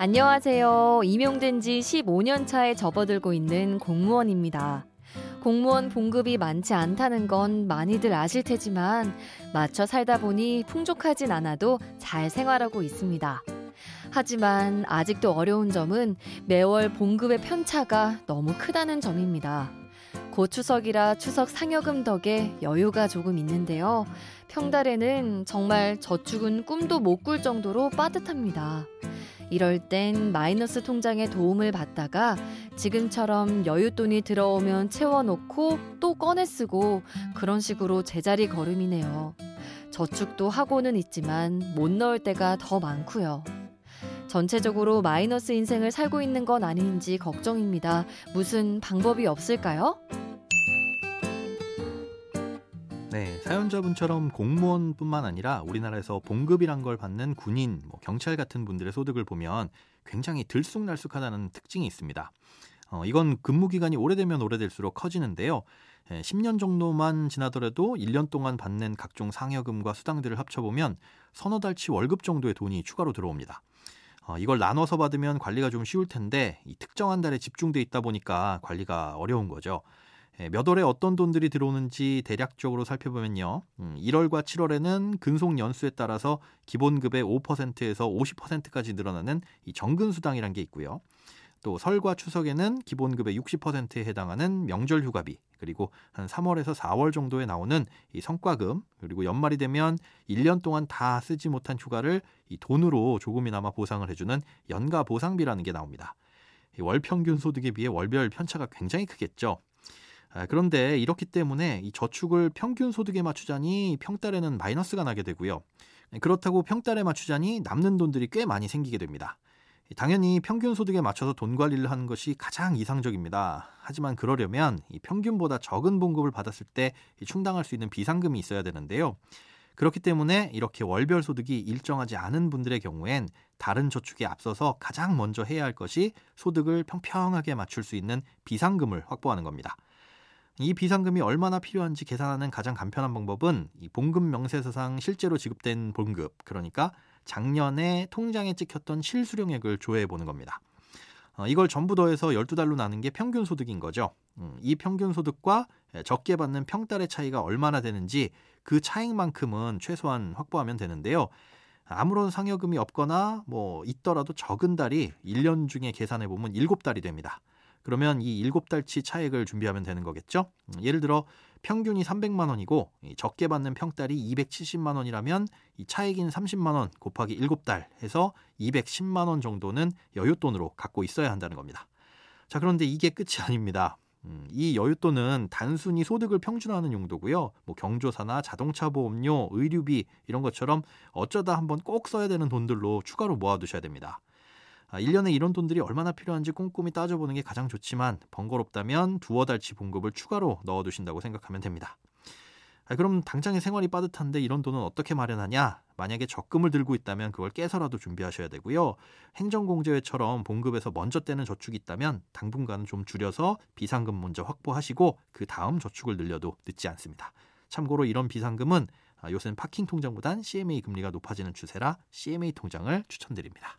안녕하세요. 임용된 지 15년 차에 접어들고 있는 공무원입니다. 공무원 봉급이 많지 않다는 건 많이들 아실 테지만 맞춰 살다 보니 풍족하진 않아도 잘 생활하고 있습니다. 하지만 아직도 어려운 점은 매월 봉급의 편차가 너무 크다는 점입니다. 곧 추석이라 추석 상여금 덕에 여유가 조금 있는데요. 평달에는 정말 저축은 꿈도 못 꿀 정도로 빠듯합니다. 이럴 땐 마이너스 통장에 도움을 받다가 지금처럼 여윳돈이 들어오면 채워놓고 또 꺼내 쓰고 그런 식으로 제자리 걸음이네요. 저축도 하고는 있지만 못 넣을 때가 더 많고요. 전체적으로 마이너스 인생을 살고 있는 건 아닌지 걱정입니다. 무슨 방법이 없을까요? 네, 사연자분처럼 공무원뿐만 아니라 우리나라에서 봉급이란 걸 받는 군인, 뭐 경찰 같은 분들의 소득을 보면 굉장히 들쑥날쑥하다는 특징이 있습니다. 어, 이건 근무 기간이 오래되면 오래될수록 커지는데요. 예, 10년 정도만 지나더라도 1년 동안 받는 각종 상여금과 수당들을 합쳐보면 서너 달치 월급 정도의 돈이 추가로 들어옵니다. 어, 이걸 나눠서 받으면 관리가 좀 쉬울 텐데 이 특정한 달에 집중돼 있다 보니까 관리가 어려운 거죠. 예, 몇 월에 어떤 돈들이 들어오는지 대략적으로 살펴보면요. 1월과 음, 7월에는 근속 연수에 따라서 기본급의 5%에서 50%까지 늘어나는 이 정근수당이란 게 있고요. 또 설과 추석에는 기본급의 60%에 해당하는 명절 휴가비, 그리고 한 3월에서 4월 정도에 나오는 이 성과금, 그리고 연말이 되면 1년 동안 다 쓰지 못한 휴가를 이 돈으로 조금이나마 보상을 해주는 연가 보상비라는 게 나옵니다. 월 평균 소득에 비해 월별 편차가 굉장히 크겠죠. 아, 그런데 이렇기 때문에 이 저축을 평균 소득에 맞추자니 평달에는 마이너스가 나게 되고요. 그렇다고 평달에 맞추자니 남는 돈들이 꽤 많이 생기게 됩니다. 당연히 평균 소득에 맞춰서 돈 관리를 하는 것이 가장 이상적입니다. 하지만 그러려면 이 평균보다 적은 봉급을 받았을 때 충당할 수 있는 비상금이 있어야 되는데요. 그렇기 때문에 이렇게 월별 소득이 일정하지 않은 분들의 경우엔 다른 저축에 앞서서 가장 먼저 해야 할 것이 소득을 평평하게 맞출 수 있는 비상금을 확보하는 겁니다. 이 비상금이 얼마나 필요한지 계산하는 가장 간편한 방법은 이 봉급 명세서상 실제로 지급된 봉급, 그러니까 작년에 통장에 찍혔던 실수령액을 조회해 보는 겁니다. 어, 이걸 전부 더해서 12달로 나눈 게 평균 소득인 거죠. 음, 이 평균 소득과 적게 받는 평달의 차이가 얼마나 되는지 그 차익만큼은 최소한 확보하면 되는데요. 아무런 상여금이 없거나 뭐 있더라도 적은 달이 1년 중에 계산해 보면 7달이 됩니다. 그러면 이 7달치 차액을 준비하면 되는 거겠죠. 음, 예를 들어 평균이 300만 원이고 적게 받는 평달이 270만 원이라면 이 차액인 30만 원 곱하기 7달 해서 210만 원 정도는 여윳돈으로 갖고 있어야 한다는 겁니다. 자, 그런데 이게 끝이 아닙니다. 음, 이 여윳돈은 단순히 소득을 평준화하는 용도고요. 뭐 경조사나 자동차 보험료, 의류비 이런 것처럼 어쩌다 한번 꼭 써야 되는 돈들로 추가로 모아두셔야 됩니다. 1년에 아, 이런 돈들이 얼마나 필요한지 꼼꼼히 따져보는 게 가장 좋지만 번거롭다면 두어 달치 봉급을 추가로 넣어두신다고 생각하면 됩니다. 아, 그럼 당장의 생활이 빠듯한데 이런 돈은 어떻게 마련하냐? 만약에 적금을 들고 있다면 그걸 깨서라도 준비하셔야 되고요. 행정공제회처럼 봉급에서 먼저 떼는 저축이 있다면 당분간은 좀 줄여서 비상금 먼저 확보하시고 그 다음 저축을 늘려도 늦지 않습니다. 참고로 이런 비상금은 아, 요새는 파킹 통장보단 CMA 금리가 높아지는 추세라 CMA 통장을 추천드립니다.